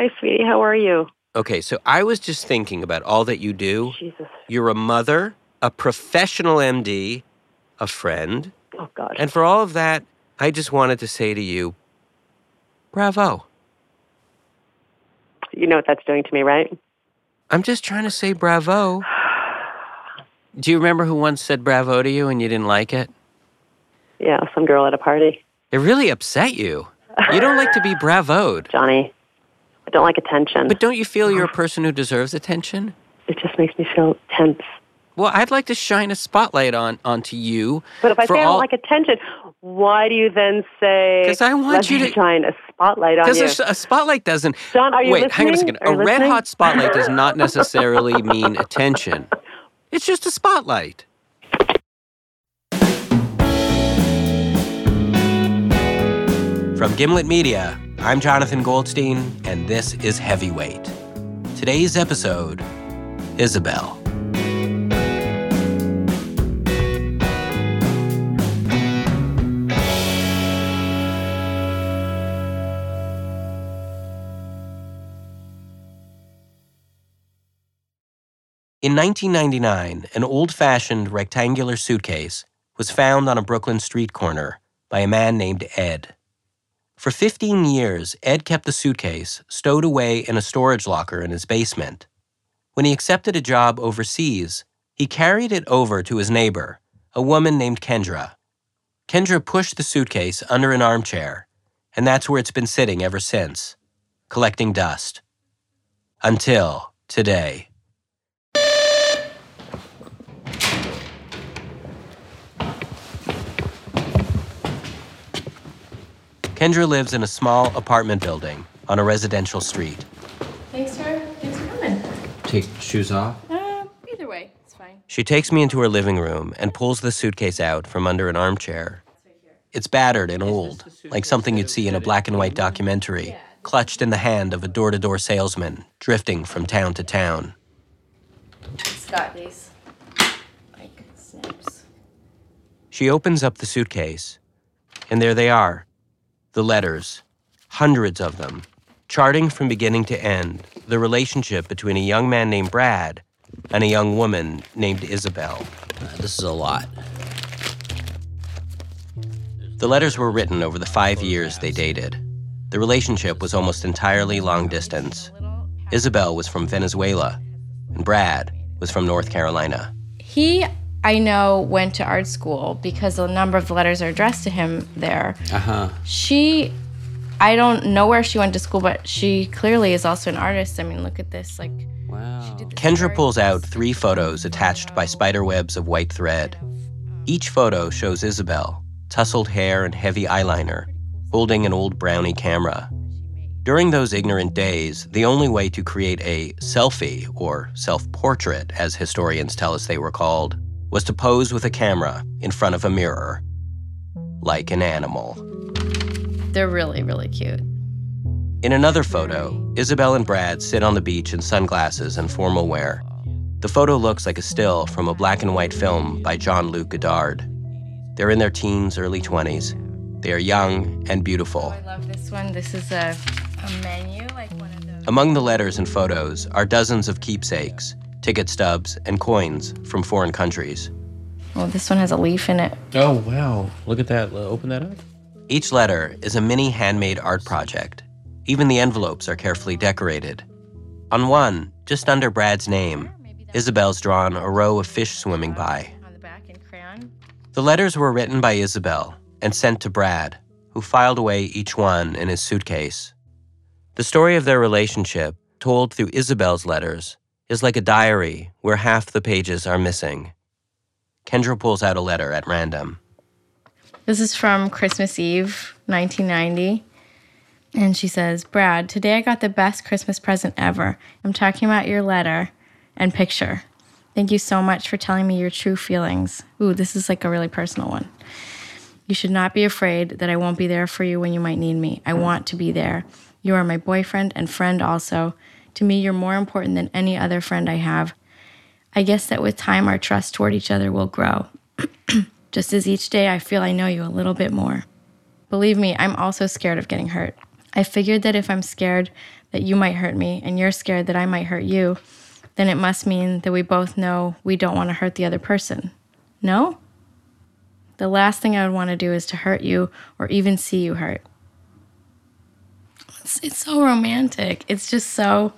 Hi, sweetie. How are you? Okay, so I was just thinking about all that you do. Jesus. You're a mother, a professional MD, a friend, Oh, God. and for all of that, I just wanted to say to you, bravo. you know what that's doing to me, right? I'm just trying to say bravo. Do you remember who once said bravo to you and you didn't like it? Yeah, some girl at a party. It really upset you. You don't like to be bravoed. Johnny, I don't like attention. But don't you feel you're a oh. person who deserves attention? it just makes me feel tense. Well, I'd like to shine a spotlight on onto you. But if I say I don't like attention, why do you then say? Because I want you to- shine a spotlight on you? Because a spotlight doesn't. John, are you Wait, hang on a second. Are A red listening? hot spotlight does not necessarily mean attention. It's just a spotlight. From Gimlet Media, I'm Jonathan Goldstein, and this is Heavyweight. Today's episode Isabel. In 1999, an old fashioned rectangular suitcase was found on a Brooklyn street corner by a man named Ed. For 15 years, Ed kept the suitcase stowed away in a storage locker in his basement. When he accepted a job overseas, he carried it over to his neighbor, a woman named Kendra. Kendra pushed the suitcase under an armchair, and that's where it's been sitting ever since, collecting dust. Until today. Kendra lives in a small apartment building on a residential street. Thanks for thanks for coming. Take shoes off. Uh, either way, it's fine. She takes me into her living room and pulls the suitcase out from under an armchair. It's battered and old, like something you'd see in a black and white documentary, clutched in the hand of a door to door salesman, drifting from town to town. It's these like snips. She opens up the suitcase, and there they are the letters, hundreds of them, charting from beginning to end the relationship between a young man named Brad and a young woman named Isabel. Uh, this is a lot. The letters were written over the five years they dated. The relationship was almost entirely long distance. Isabel was from Venezuela, and Brad was from North Carolina. He, I know, went to art school because a number of the letters are addressed to him there. Uh huh. She, I don't know where she went to school, but she clearly is also an artist. I mean, look at this. Like, Wow. did this Kendra very- pulls out three photos attached by spider webs of white thread. Each photo shows Isabel, tousled hair and heavy eyeliner, holding an old brownie camera. During those ignorant days, the only way to create a selfie, or self portrait, as historians tell us they were called, was to pose with a camera in front of a mirror, like an animal. They're really, really cute. In another photo, Isabel and Brad sit on the beach in sunglasses and formal wear. The photo looks like a still from a black and white film by Jean-Luc Godard. They're in their teens, early 20s. They are young and beautiful. Oh, I love this one. This is a, a menu, like one of those. Among the letters and photos are dozens of keepsakes, ticket stubs, and coins from foreign countries. Oh, this one has a leaf in it. Oh wow! Look at that. Open that up. Each letter is a mini handmade art project. Even the envelopes are carefully decorated. On one, just under Brad's name, Isabel's drawn a row of fish swimming by. On the back in crayon. The letters were written by Isabel and sent to Brad, who filed away each one in his suitcase. The story of their relationship, told through Isabel's letters, is like a diary where half the pages are missing. Kendra pulls out a letter at random. This is from Christmas Eve, 1990. And she says, Brad, today I got the best Christmas present ever. I'm talking about your letter and picture. Thank you so much for telling me your true feelings. Ooh, this is like a really personal one. You should not be afraid that I won't be there for you when you might need me. I want to be there. You are my boyfriend and friend also. To me, you're more important than any other friend I have. I guess that with time, our trust toward each other will grow. Just as each day I feel I know you a little bit more. Believe me, I'm also scared of getting hurt. I figured that if I'm scared that you might hurt me and you're scared that I might hurt you, then it must mean that we both know we don't want to hurt the other person. No? The last thing I would want to do is to hurt you or even see you hurt. It's, it's so romantic. It's just so,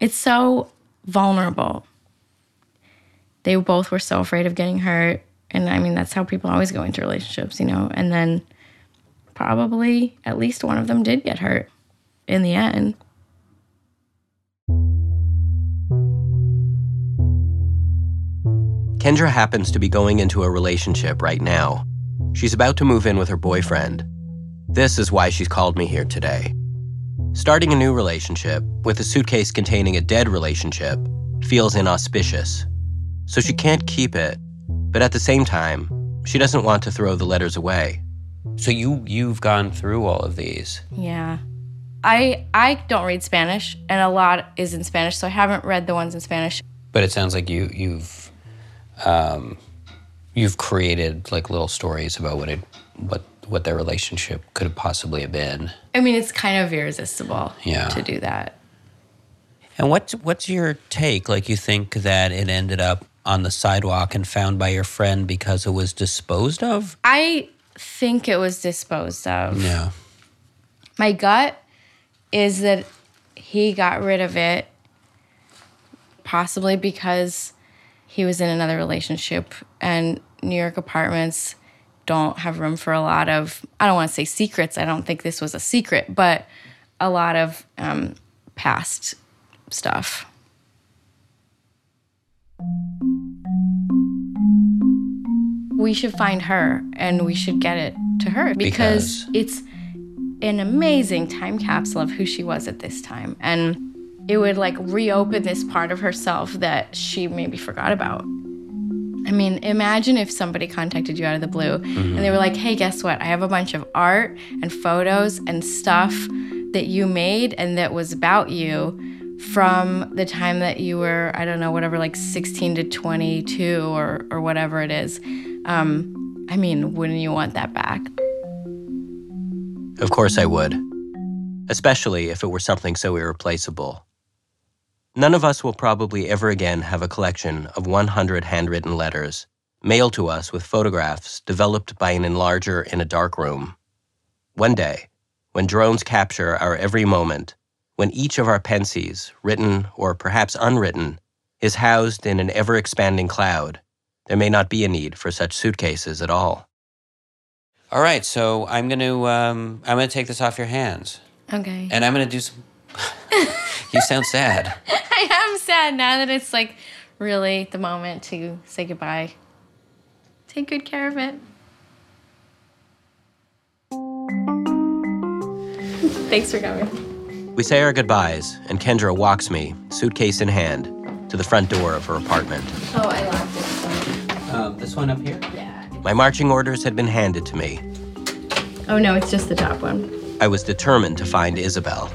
it's so vulnerable. They both were so afraid of getting hurt. And I mean, that's how people always go into relationships, you know? And then probably at least one of them did get hurt in the end. Kendra happens to be going into a relationship right now. She's about to move in with her boyfriend. This is why she's called me here today. Starting a new relationship with a suitcase containing a dead relationship feels inauspicious. So she can't keep it, but at the same time, she doesn't want to throw the letters away. So you you've gone through all of these. Yeah. I I don't read Spanish and a lot is in Spanish, so I haven't read the ones in Spanish. But it sounds like you you've um, you've created like little stories about what it what what their relationship could have possibly have been. I mean, it's kind of irresistible Yeah. to do that. And what's what's your take? Like you think that it ended up on the sidewalk and found by your friend because it was disposed of? I think it was disposed of. Yeah. My gut is that he got rid of it possibly because he was in another relationship and New York apartments don't have room for a lot of I don't want to say secrets. I don't think this was a secret, but a lot of um, past stuff. We should find her and we should get it to her because, Because? it's an amazing time capsule of who she was at this time. And it would like reopen this part of herself that she maybe forgot about. I mean, imagine if somebody contacted you out of the blue and they were like, hey, guess what? I have a bunch of art and photos and stuff that you made and that was about you from the time that you were, I don't know, whatever, like 16 to 22 or, or whatever it is. Um, I mean, wouldn't you want that back? Of course I would, especially if it were something so irreplaceable. None of us will probably ever again have a collection of 100 handwritten letters mailed to us with photographs developed by an enlarger in a dark room. One day, when drones capture our every moment, when each of our pensées, written or perhaps unwritten, is housed in an ever expanding cloud, there may not be a need for such suitcases at all. All right, so I'm gonna um, I'm gonna take this off your hands, Okay. and I'm gonna do some. You sound sad. I am sad now that it's like really the moment to say goodbye. Take good care of it. Thanks for coming. We say our goodbyes, and Kendra walks me, suitcase in hand, to the front door of her apartment. Oh, I locked it. Um, this one up here. Yeah. My marching orders had been handed to me. Oh no, it's just the top one. I was determined to find Isabel,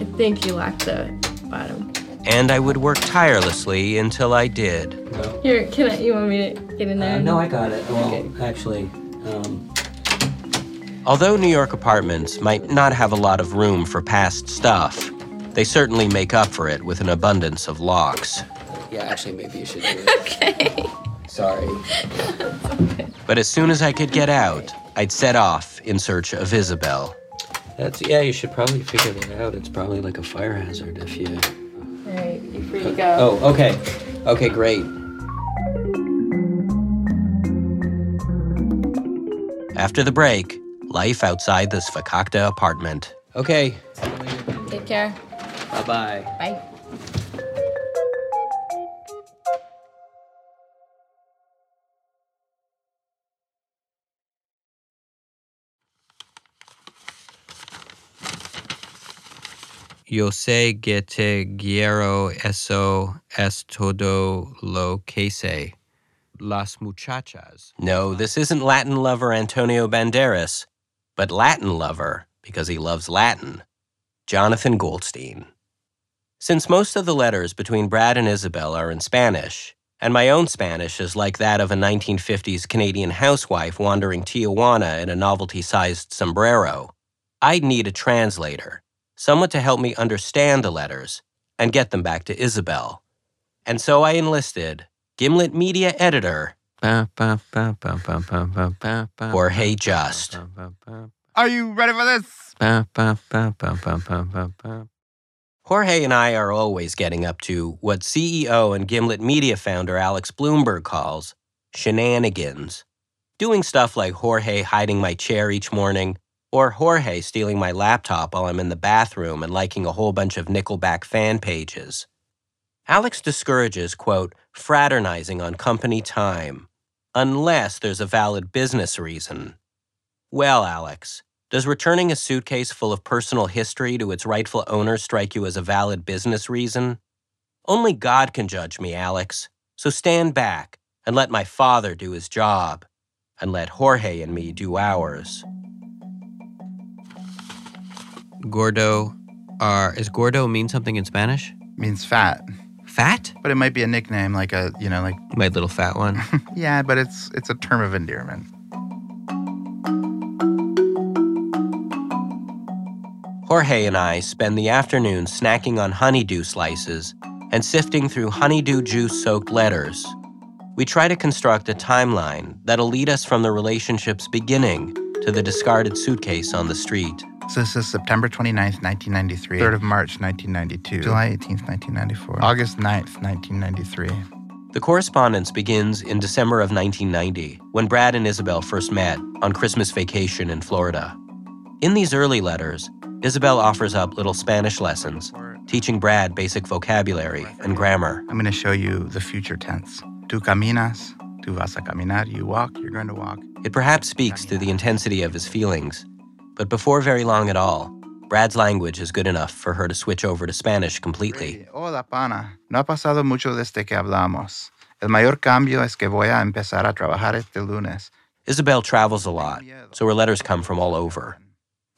I think you locked the bottom. and I would work tirelessly until I did. No. Here, can I? You want me to get in there? Uh, no, I got it. Well, Okay. actually, um, Although New York apartments might not have a lot of room for past stuff, they certainly make up for it with an abundance of locks. yeah, actually, maybe you should do it. Okay. Sorry. But as soon as I could get out, I'd set off in search of Isabel. That's yeah. You should probably figure that out. It's probably like a fire hazard if you. All right, you're free to go. Oh, okay. Okay, great. After the break, life outside this Fakakta apartment. Okay. Take care. Bye bye bye. Yo sé que te quiero eso es todo lo que sé. Las muchachas. No, this isn't Latin lover Antonio Banderas, but Latin lover because he loves Latin. Jonathan Goldstein. Since most of the letters between Brad and Isabel are in Spanish, and my own Spanish is like that of a 1950s Canadian housewife wandering Tijuana in a novelty sized sombrero, I'd need a translator, someone to help me understand the letters and get them back to Isabel. And so I enlisted Gimlet media editor Jorge Just. Are you ready for this? Jorge and I are always getting up to what CEO and Gimlet Media founder Alex Blumberg calls shenanigans. Doing stuff like Jorge hiding my chair each morning, or Jorge stealing my laptop while I'm in the bathroom and liking a whole bunch of Nickelback fan pages. Alex discourages, quote, fraternizing on company time, unless there's a valid business reason. Well, Alex, does returning a suitcase full of personal history to its rightful owner strike you as a valid business reason? Only God can judge me, Alex. So stand back and let my father do his job, and let Jorge and me do ours. Gordo, are is gordo mean something in Spanish? Means fat, Fat? but it might be a nickname, like a you know, like My little fat one. yeah, but it's it's a term of endearment. Jorge and I spend the afternoon snacking on honeydew slices and sifting through honeydew juice soaked letters. We try to construct a timeline that'll lead us from the relationship's beginning to the discarded suitcase on the street. So this is September 29th, 1993. 3rd of March, 1992. July 18th, 1994. August 9th, 1993. The correspondence begins in December of 1990 when Brad and Isabel first met on Christmas vacation in Florida. In these early letters, Isabel offers up little Spanish lessons, teaching Brad basic vocabulary and grammar. I'm going to show you the future tense. Tu caminas, tu vas a caminar. You walk, you're going to walk. It perhaps speaks to the intensity of his feelings, but before very long at all, Brad's language is good enough for her to switch over to Spanish completely. Hola, pana. No ha pasado mucho desde que hablamos. El mayor cambio es que voy a empezar a trabajar este lunes. Isabel travels a lot, so her letters come from all over.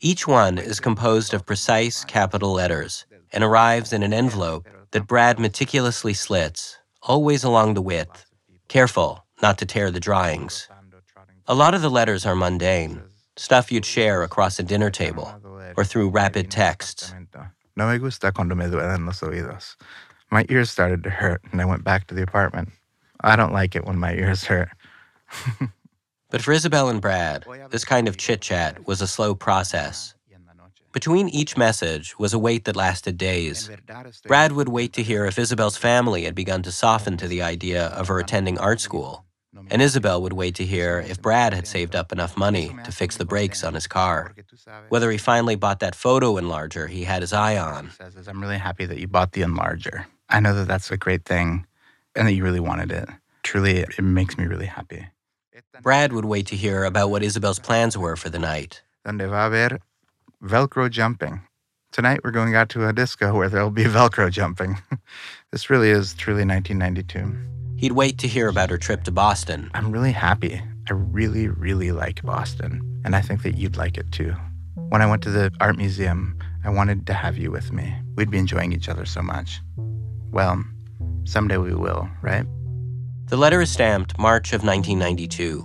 Each one is composed of precise capital letters and arrives in an envelope that Brad meticulously slits, always along the width, careful not to tear the drawings. A lot of the letters are mundane, stuff you'd share across a dinner table or through rapid texts. No me gusta cuando me duelen los oídos. My ears started to hurt, and I went back to the apartment. I don't like it when my ears hurt. But for Isabel and Brad, this kind of chit chat was a slow process. Between each message was a wait that lasted days. Brad would wait to hear if Isabel's family had begun to soften to the idea of her attending art school. And Isabel would wait to hear if Brad had saved up enough money to fix the brakes on his car. Whether he finally bought that photo enlarger he had his eye on. says I'm really happy that you bought the enlarger. I know that that's a great thing and that you really wanted it. Truly, it, makes me really happy. Brad would wait to hear about what Isabel's plans were for the night. Donde va a haber Velcro jumping. Tonight, we're going out to a disco where there'll be Velcro jumping. this really is truly 1992. He'd wait to hear about her trip to Boston. I'm really happy. I really, really like Boston, and I think that you'd like it too. When I went to the art museum, I wanted to have you with me. We'd be enjoying each other so much. Well, someday we will, right? The letter is stamped March of 1992.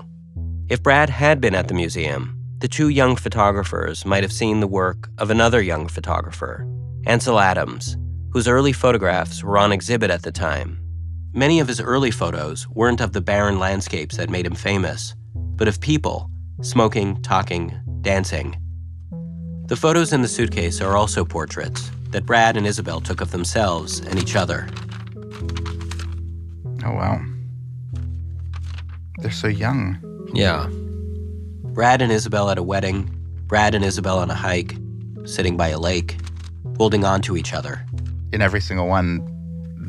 If Brad had been at the museum, the two young photographers might have seen the work of another young photographer, Ansel Adams, whose early photographs were on exhibit at the time. Many of his early photos weren't of the barren landscapes that made him famous, but of people, smoking, talking, dancing. The photos in the suitcase are also portraits that Brad and Isabel took of themselves and each other. Oh, wow. They're so young. Yeah. Brad and Isabel at a wedding, Brad and Isabel on a hike, sitting by a lake, holding on to each other. In every single one,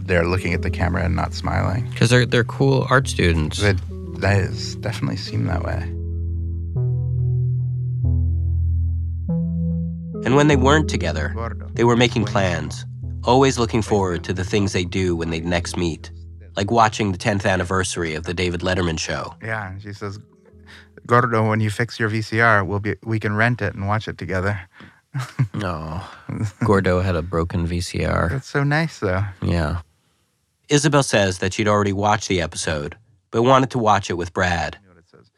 they're looking at the camera and not smiling. Because they're, they're cool art students. That that has definitely seemed that way. And when they weren't together, they were making plans, always looking forward to the things they'd do when they'd next meet, like watching the 10th anniversary of the David Letterman show. Yeah, and she says, "Gordo, when you fix your VCR, we'll be we can rent it and watch it together." No. Gordo had a broken VCR. That's so nice, though. Yeah. Isabel says that she'd already watched the episode, but wanted to watch it with Brad.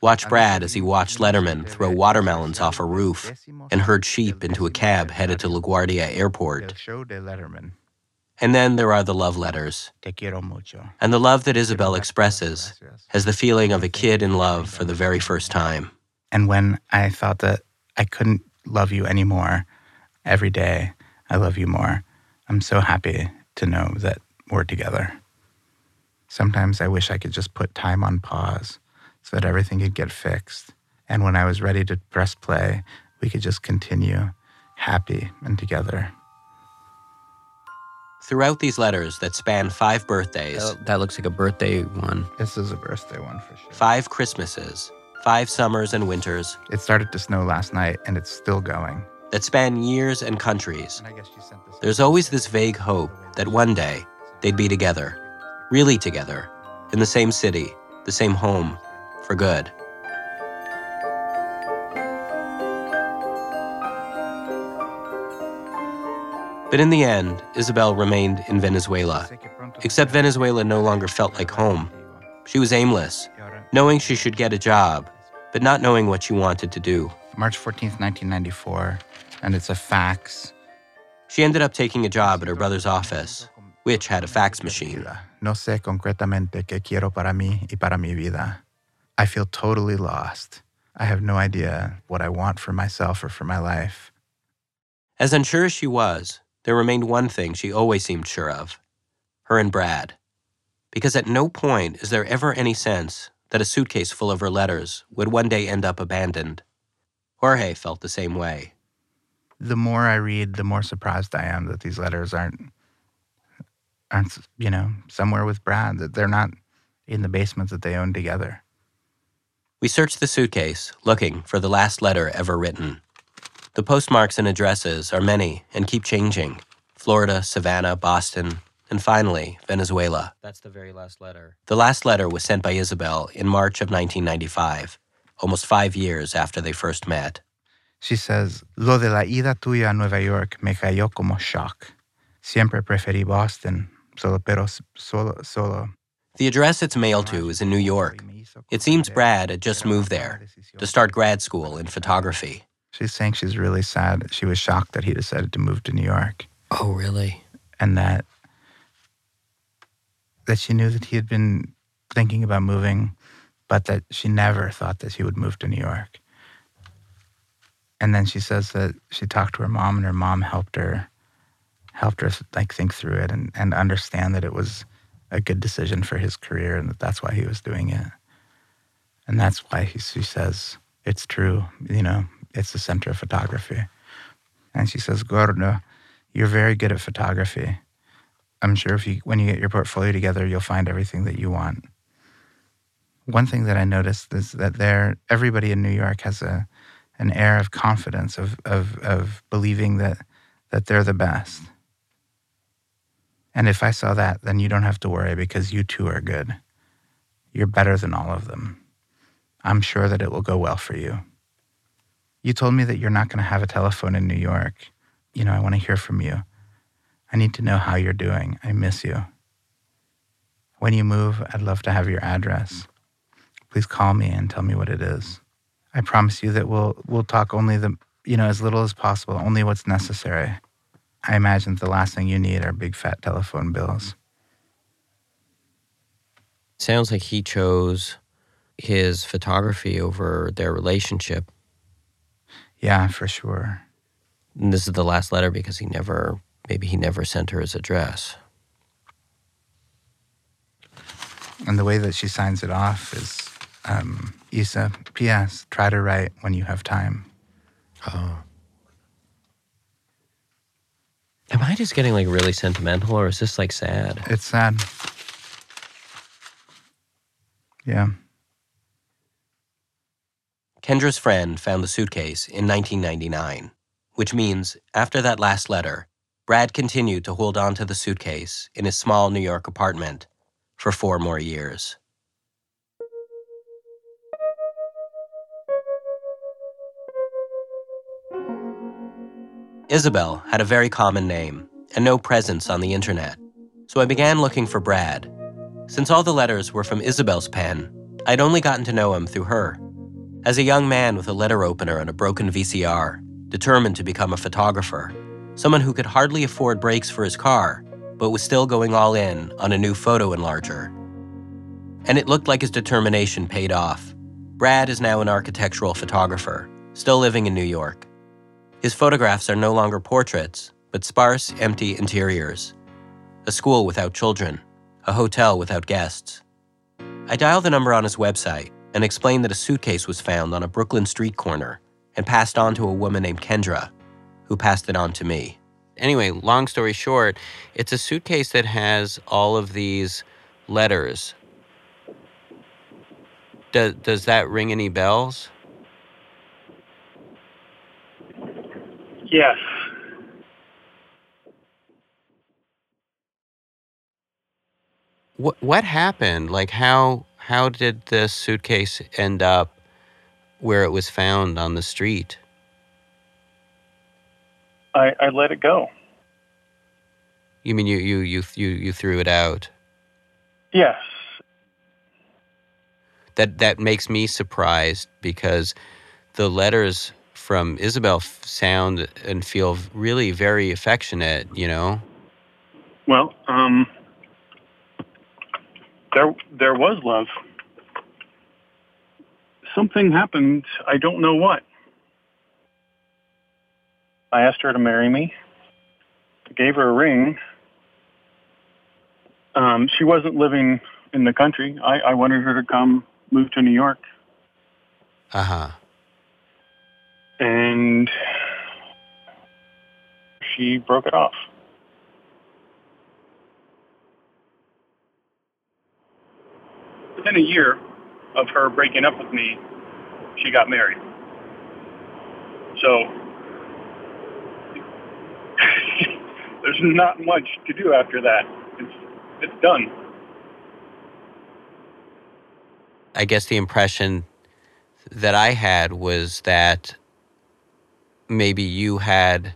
Watch Brad as he watched Letterman throw watermelons off a roof and herd sheep into a cab headed to LaGuardia Airport. El show de Letterman. And then there are the love letters. Te quiero mucho. And the love that Isabel expresses has the feeling of a kid in love for the very first time. And when I thought that I couldn't love you anymore, every day I love you more. I'm so happy to know that we're together. Sometimes I wish I could just put time on pause so that everything could get fixed. And when I was ready to press play, we could just continue happy and together. Throughout these letters that span five birthdays, That, that looks like a birthday one. This is a birthday one for sure. five Christmases, five summers and winters It started to snow last night and it's still going. that span years and countries, And I guess you sent this. there's always this vague hope that one day they'd be together, really together, in the same city, the same home, for good. But in the end, Isabel remained in Venezuela, except Venezuela no longer felt like home. She was aimless, knowing she should get a job, but not knowing what she wanted to do. March 14, 1994, and it's a fax. She ended up taking a job at her brother's office, which had a fax machine. No sé concretamente qué quiero para mí y para mi vida. I feel totally lost. I have no idea what I want for myself or for my life. As unsure as she was, there remained one thing she always seemed sure of her and Brad. Because at no point is there ever any sense that a suitcase full of her letters would one day end up abandoned. Jorge felt the same way. The more I read, the more surprised I am that these letters aren't aren't you know somewhere with Brad. That they're not in the basement that they own together. We search the suitcase, looking for the last letter ever written. The postmarks and addresses are many and keep changing Florida, Savannah, Boston, and finally, Venezuela. That's the very last letter. The last letter was sent by Isabel in March of 1995, almost five years after they first met. She says, Lo de la ida tuya a Nueva York me cayó como shock. Siempre preferí Boston, solo pero solo solo. The address it's mailed to is in New York. It seems Brad had just moved there to start grad school in photography. She's saying she's really sad. She was shocked that he decided to move to New York Oh, really? and that that she knew that he had been thinking about moving, but that she never thought that he would move to New York. And then she says that she talked to her mom and her mom helped her helped her like think through it and, and understand that it was a good decision for his career and that that's why he was doing it. And that's why he, she says it's true, you know, it's the center of photography. And she says, Gordo, you're very good at photography. I'm sure if you when you get your portfolio together, you'll find everything that you want. One thing that I noticed is that there everybody in New York has a an air of confidence of of of believing that that they're the best. And if I saw that, then you don't have to worry because you too are good. You're better than all of them. I'm sure that it will go well for you. You told me that you're not going to have a telephone in New York. You know, I want to hear from you. I need to know how you're doing. I miss you. When you move, I'd love to have your address. Please call me and tell me what it is. I promise you that we'll we'll talk only the you know as little as possible, only what's necessary. I imagine the last thing you need are big fat telephone bills. Sounds like he chose his photography over their relationship. Yeah, for sure. And this is the last letter because he never, maybe he never sent her his address. And the way that she signs it off is um, Isa, P.S. Try to write when you have time. Oh. Am I just getting like really sentimental or is this like sad? It's sad. Yeah. Kendra's friend found the suitcase in 1999, which means after that last letter, Brad continued to hold on to the suitcase in his small New York apartment for four more years. Isabel had a very common name and no presence on the internet, so I began looking for Brad. Since all the letters were from Isabel's pen, I'd only gotten to know him through her. As a young man with a letter opener and a broken VCR, determined to become a photographer, someone who could hardly afford brakes for his car, but was still going all in on a new photo enlarger. And it looked like his determination paid off. Brad is now an architectural photographer, still living in New York. His photographs are no longer portraits, but sparse, empty interiors. A school without children, a hotel without guests. I dialed the number on his website and explained that a suitcase was found on a Brooklyn street corner and passed on to a woman named Kendra, who passed it on to me. Anyway, long story short, it's a suitcase that has all of these letters. Does, does that ring any bells? Yes. What what happened? Like how how did this suitcase end up where it was found on the street? I, I let it go. You mean you you you you you threw it out? Yes. That that makes me surprised because the letters from Isabel sound and feel really very affectionate, you know. Well, um, there there was love. Something happened. I don't know what. I asked her to marry me. Gave her a ring. Um, she wasn't living in the country. I, I wanted her to come move to New York, Uh-huh. And she broke it off. Within a year of her breaking up with me, she got married. So there's not much to do after that. It's it's done. I guess the impression that I had was that maybe you had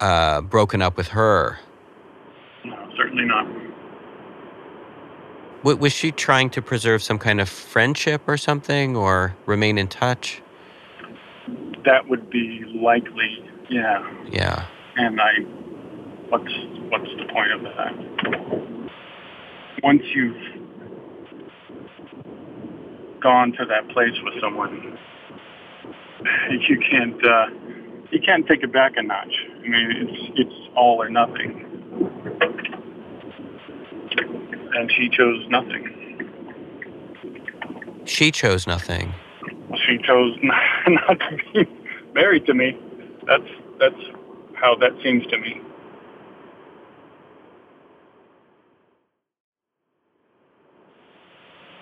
uh, broken up with her. No, certainly not. W- was she trying to preserve some kind of friendship or something, or remain in touch? That would be likely. Yeah. Yeah. And I, what's what's the point of that? Once you've gone to that place with someone, you can't uh, you can't take it back a notch. I mean, it's it's all or nothing, and she chose nothing. She chose nothing. She chose not, not to be married to me. That's that's how that seems to me.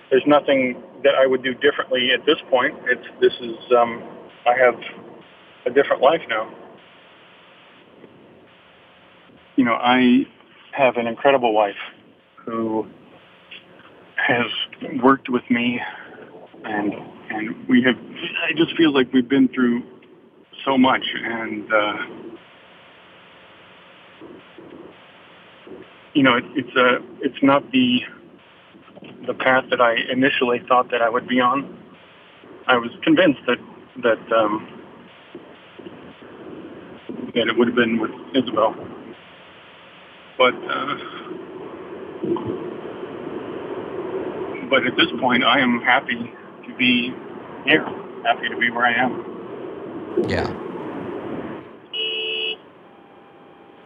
There's nothing that I would do differently at this point. It's this is um, I have a different life now. You know, I have an incredible wife who has worked with me and and we have I just feel like we've been through so much and uh you know it, it's a it's not the the path that I initially thought that I would be on. I was convinced that that um that it would have been with Isabel. But uh but at this point I am happy to be here, happy to be where I am. Yeah.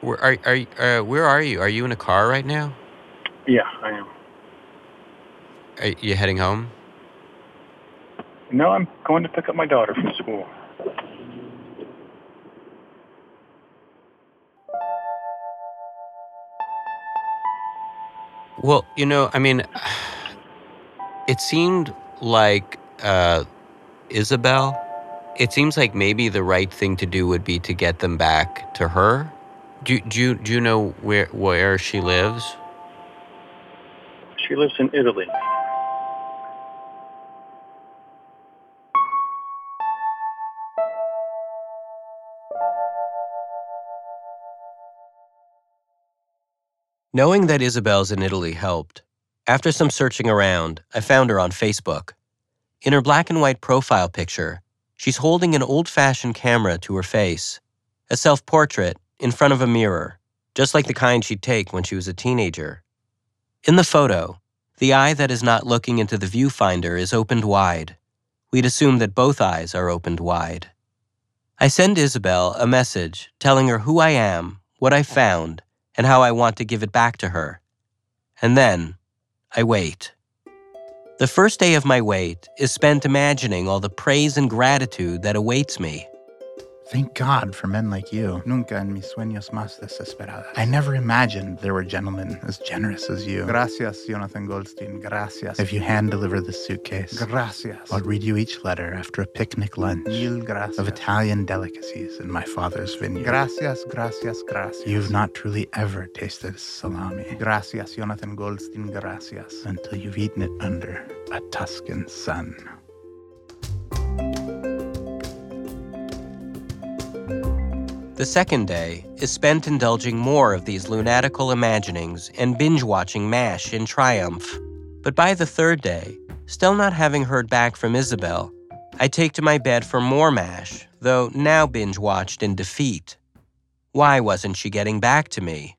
Where are are you- uh, where are you? Are you in a car right now? Yeah, I am. Are you heading home? No, I'm going to pick up my daughter from school. Well, you know, I mean, it seemed like uh, Isabel. It seems like maybe the right thing to do would be to get them back to her. Do, do, you, do you know where where she lives? She lives in Italy. Knowing that Isabel's in Italy helped. After some searching around, I found her on Facebook. In her black and white profile picture, she's holding an old fashioned camera to her face, a self portrait in front of a mirror, just like the kind she'd take when she was a teenager. In the photo, the eye that is not looking into the viewfinder is opened wide. We'd assume that both eyes are opened wide. I send Isabel a message telling her who I am, what I found, and how I want to give it back to her. And then I wait. The first day of my wait is spent imagining all the praise and gratitude that awaits me. Thank God for men like you. Nunca en mis sueños más desesperadas. I never imagined there were gentlemen as generous as you. Gracias, Jonathan Goldstein. Gracias. If you hand deliver this suitcase. Gracias. I'll read you each letter after a picnic lunch. Mil gracias. Of Italian delicacies in my father's vineyard. Gracias, gracias, gracias. You've not truly ever tasted salami. Gracias, Jonathan Goldstein. Gracias. Until you've eaten it under a Tuscan sun. The second day is spent indulging more of these lunatical imaginings and binge watching MASH in triumph. But by the third day, still not having heard back from Isabel, I take to my bed for more MASH, though now binge watched in defeat. Why wasn't she getting back to me?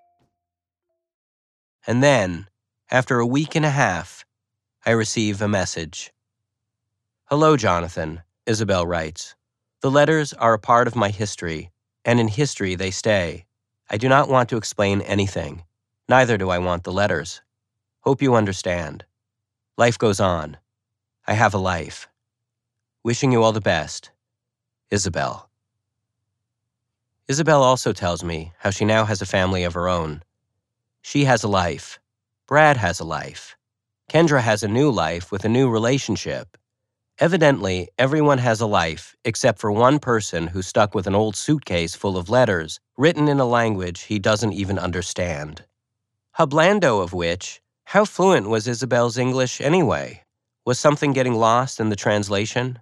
And then, after a week and a half, I receive a message. Hello, Jonathan, Isabel writes. The letters are a part of my history and in history they stay. I do not want to explain anything. Neither do I want the letters. Hope you understand. Life goes on. I have a life. Wishing you all the best. Isabel. Isabel also tells me how she now has a family of her own. She has a life. Brad has a life. Kendra has a new life with a new relationship. Evidently, everyone has a life except for one person who's stuck with an old suitcase full of letters written in a language he doesn't even understand. Hablando of which, how fluent was Isabel's English anyway? Was something getting lost in the translation?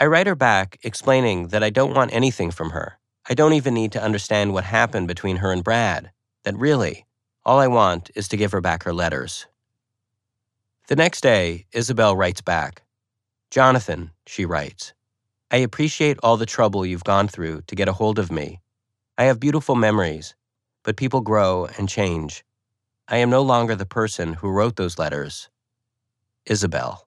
I write her back explaining that I don't want anything from her. I don't even need to understand what happened between her and Brad. That really, all I want is to give her back her letters. The next day, Isabel writes back. Jonathan, she writes, I appreciate all the trouble you've gone through to get a hold of me. I have beautiful memories, but people grow and change. I am no longer the person who wrote those letters. Isabel.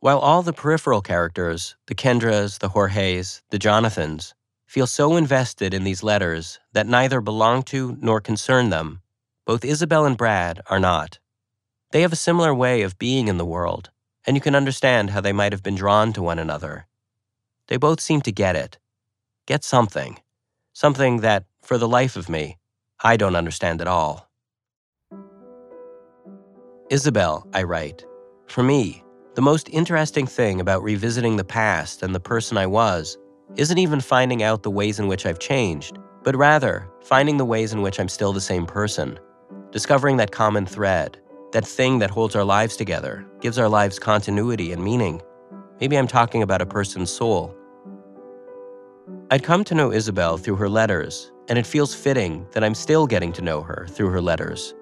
While all the peripheral characters, the Kendras, the Jorges, the Jonathans, feel so invested in these letters that neither belong to nor concern them, both Isabel and Brad are not. They have a similar way of being in the world, and you can understand how they might have been drawn to one another. They both seem to get it, get something, something that, for the life of me, I don't understand at all. Isabel, I write, for me, the most interesting thing about revisiting the past and the person I was isn't even finding out the ways in which I've changed, but rather finding the ways in which I'm still the same person, discovering that common thread, that thing that holds our lives together, gives our lives continuity and meaning. Maybe I'm talking about a person's soul. I'd come to know Isabel through her letters, and it feels fitting that I'm still getting to know her through her letters.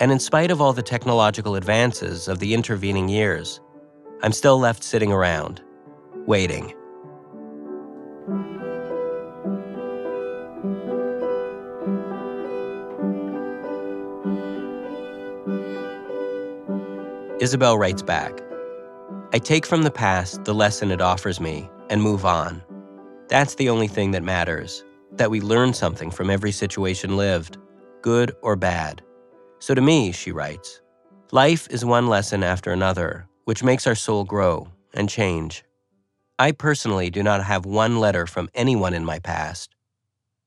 And in spite of all the technological advances of the intervening years, I'm still left sitting around, waiting. Isabel writes back I take from the past the lesson it offers me and move on. That's the only thing that matters that we learn something from every situation lived, good or bad. So to me, she writes, life is one lesson after another, which makes our soul grow and change. I personally do not have one letter from anyone in my past.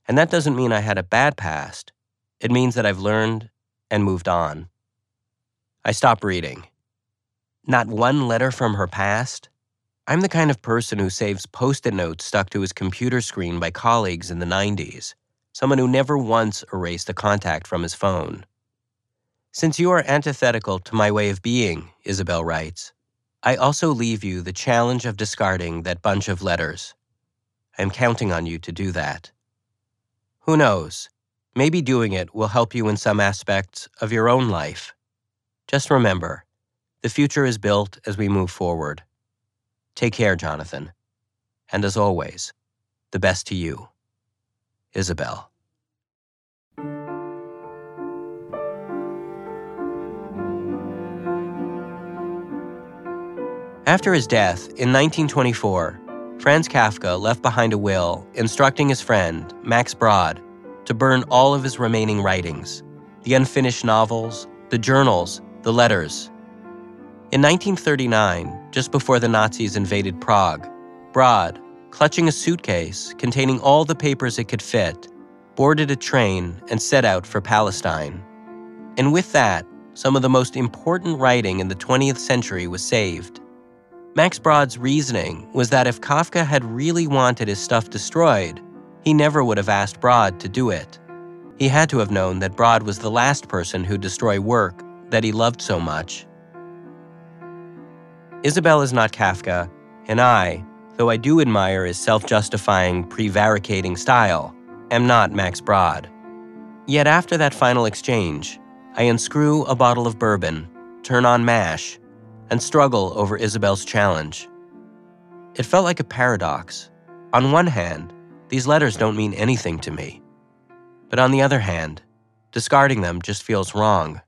And that doesn't mean I had a bad past. It means that I've learned and moved on. I stop reading. Not one letter from her past? I'm the kind of person who saves post it notes stuck to his computer screen by colleagues in the 90s, someone who never once erased a contact from his phone. Since you are antithetical to my way of being, Isabel writes, I also leave you the challenge of discarding that bunch of letters. I am counting on you to do that. Who knows? Maybe doing it will help you in some aspects of your own life. Just remember, The future is built as we move forward. Take care, Jonathan. And as always, the best to you, Isabel. After his death in 1924, Franz Kafka left behind a will instructing his friend, Max Brod, to burn all of his remaining writings the unfinished novels, the journals, the letters. In 1939, just before the Nazis invaded Prague, Brod, clutching a suitcase containing all the papers it could fit, boarded a train and set out for Palestine. And with that, some of the most important writing in the 20th century was saved. Max Brod's reasoning was that if Kafka had really wanted his stuff destroyed, he never would have asked Brod to do it. He had to have known that Brod was the last person who'd destroy work that he loved so much. Isabel is not Kafka, and I, though I do admire his self justifying, prevaricating style, am not Max Brod. Yet after that final exchange, I unscrew a bottle of bourbon, turn on MASH, and struggle over Isabel's challenge. It felt like a paradox. On one hand, these letters don't mean anything to me. But on the other hand, discarding them just feels wrong.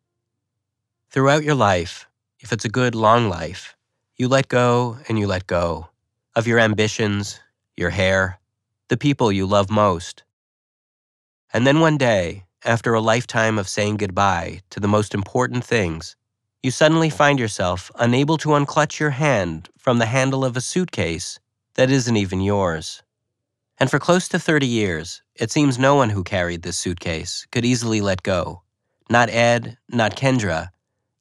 Throughout your life, if it's a good long life, you let go and you let go of your ambitions, your hair, the people you love most. And then one day, after a lifetime of saying goodbye to the most important things, you suddenly find yourself unable to unclutch your hand from the handle of a suitcase that isn't even yours. And for close to 30 years, it seems no one who carried this suitcase could easily let go. Not Ed, not Kendra,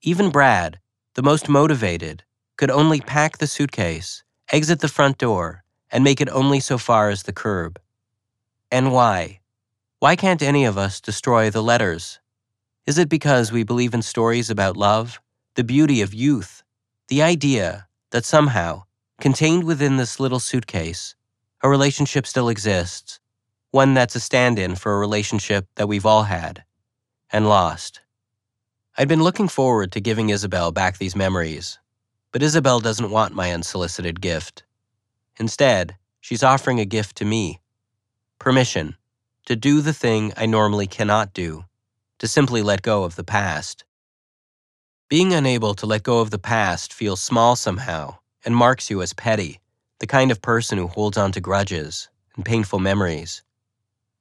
even Brad, the most motivated, could only pack the suitcase, exit the front door, and make it only so far as the curb. And why? Why can't any of us destroy the letters? Is it because we believe in stories about love? the beauty of youth, the idea that somehow, contained within this little suitcase, a relationship still exists, one that's a stand in for a relationship that we've all had and lost. I'd been looking forward to giving Isabel back these memories, but Isabel doesn't want my unsolicited gift. Instead, she's offering a gift to me permission to do the thing I normally cannot do, to simply let go of the past. Being unable to let go of the past feels small somehow and marks you as petty, the kind of person who holds on to grudges and painful memories.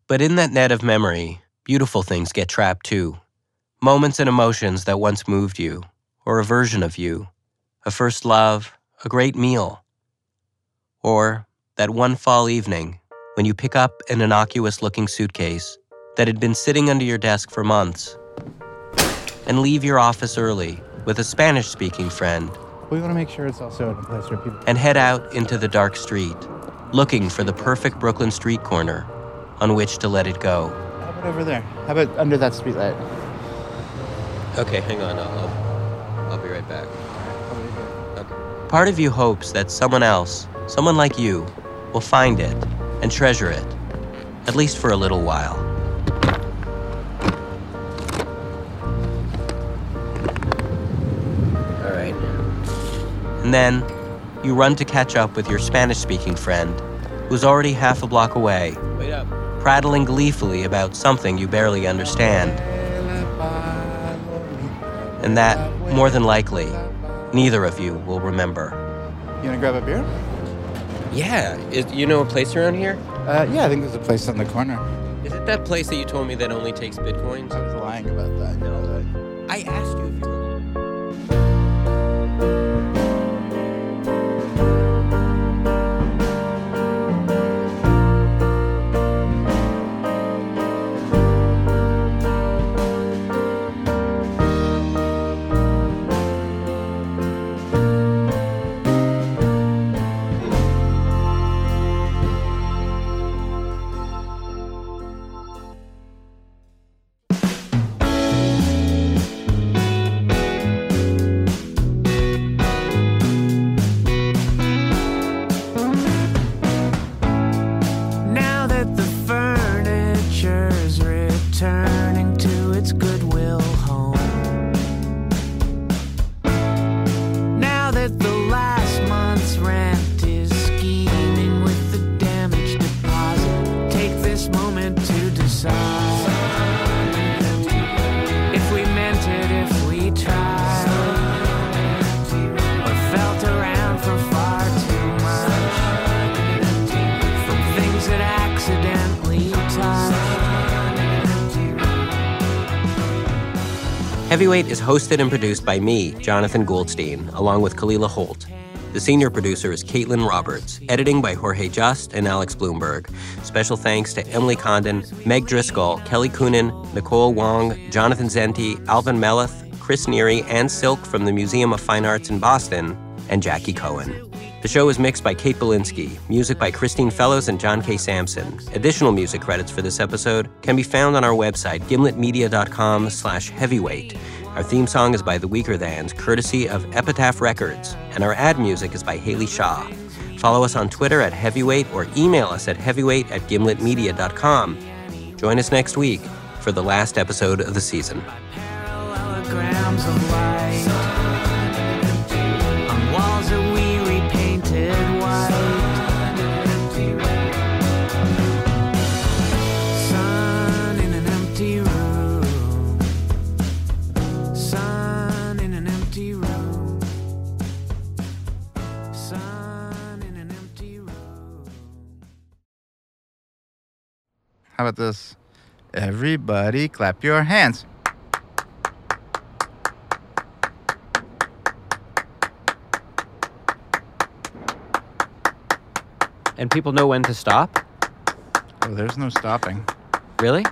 But in that net of memory, beautiful things get trapped too. Moments and emotions that once moved you, or a version of you, a first love, a great meal, or that one fall evening when you pick up an innocuous looking suitcase that had been sitting under your desk for months and leave your office early with a Spanish speaking friend. We want to make sure it's also a place where people. And head out into the dark street, looking for the perfect Brooklyn street corner on which to let it go. How about over there? How about under that streetlight? Okay, hang on. I'll, I'll be right back. Part of you hopes that someone else, someone like you, will find it and treasure it, at least for a little while. All right. And then you run to catch up with your Spanish speaking friend, who's already half a block away, prattling gleefully about something you barely understand. And that, more than likely, neither of you will remember. You wanna grab a beer? Yeah. Is, you know a place around here? Uh, yeah, I think there's a place on the corner. Is it that place that you told me that only takes bitcoins? I was lying about that. No. I asked Heavyweight is hosted and produced by me, Jonathan Goldstein, along with Kalila Holt. The senior producer is Kaitlin Roberts, editing by Jorge Just and Alex Blumberg. Special thanks to Emily Condon, Meg Driscoll, Kelly Coonan, Nicole Wong, Jonathan Zenti, Alvin Melathe, Chris Neary, Anne Silk from the Museum of Fine Arts in Boston, and Jackie Cohen. The show is mixed by Kate Bilinski, music by Christine Fellows and John K. Samson. Additional music credits for this episode can be found on our website, gimletmedia.com slash heavyweight. Our theme song is by The Weakerthans, courtesy of Epitaph Records, and our ad music is by Haley Shaw. Follow us on Twitter at heavyweight or email us at heavyweight at gimletmedia.com. Join us next week for the last episode of the season. How about this? Everybody clap your hands. And people know when to stop? Oh, there's no stopping. Really?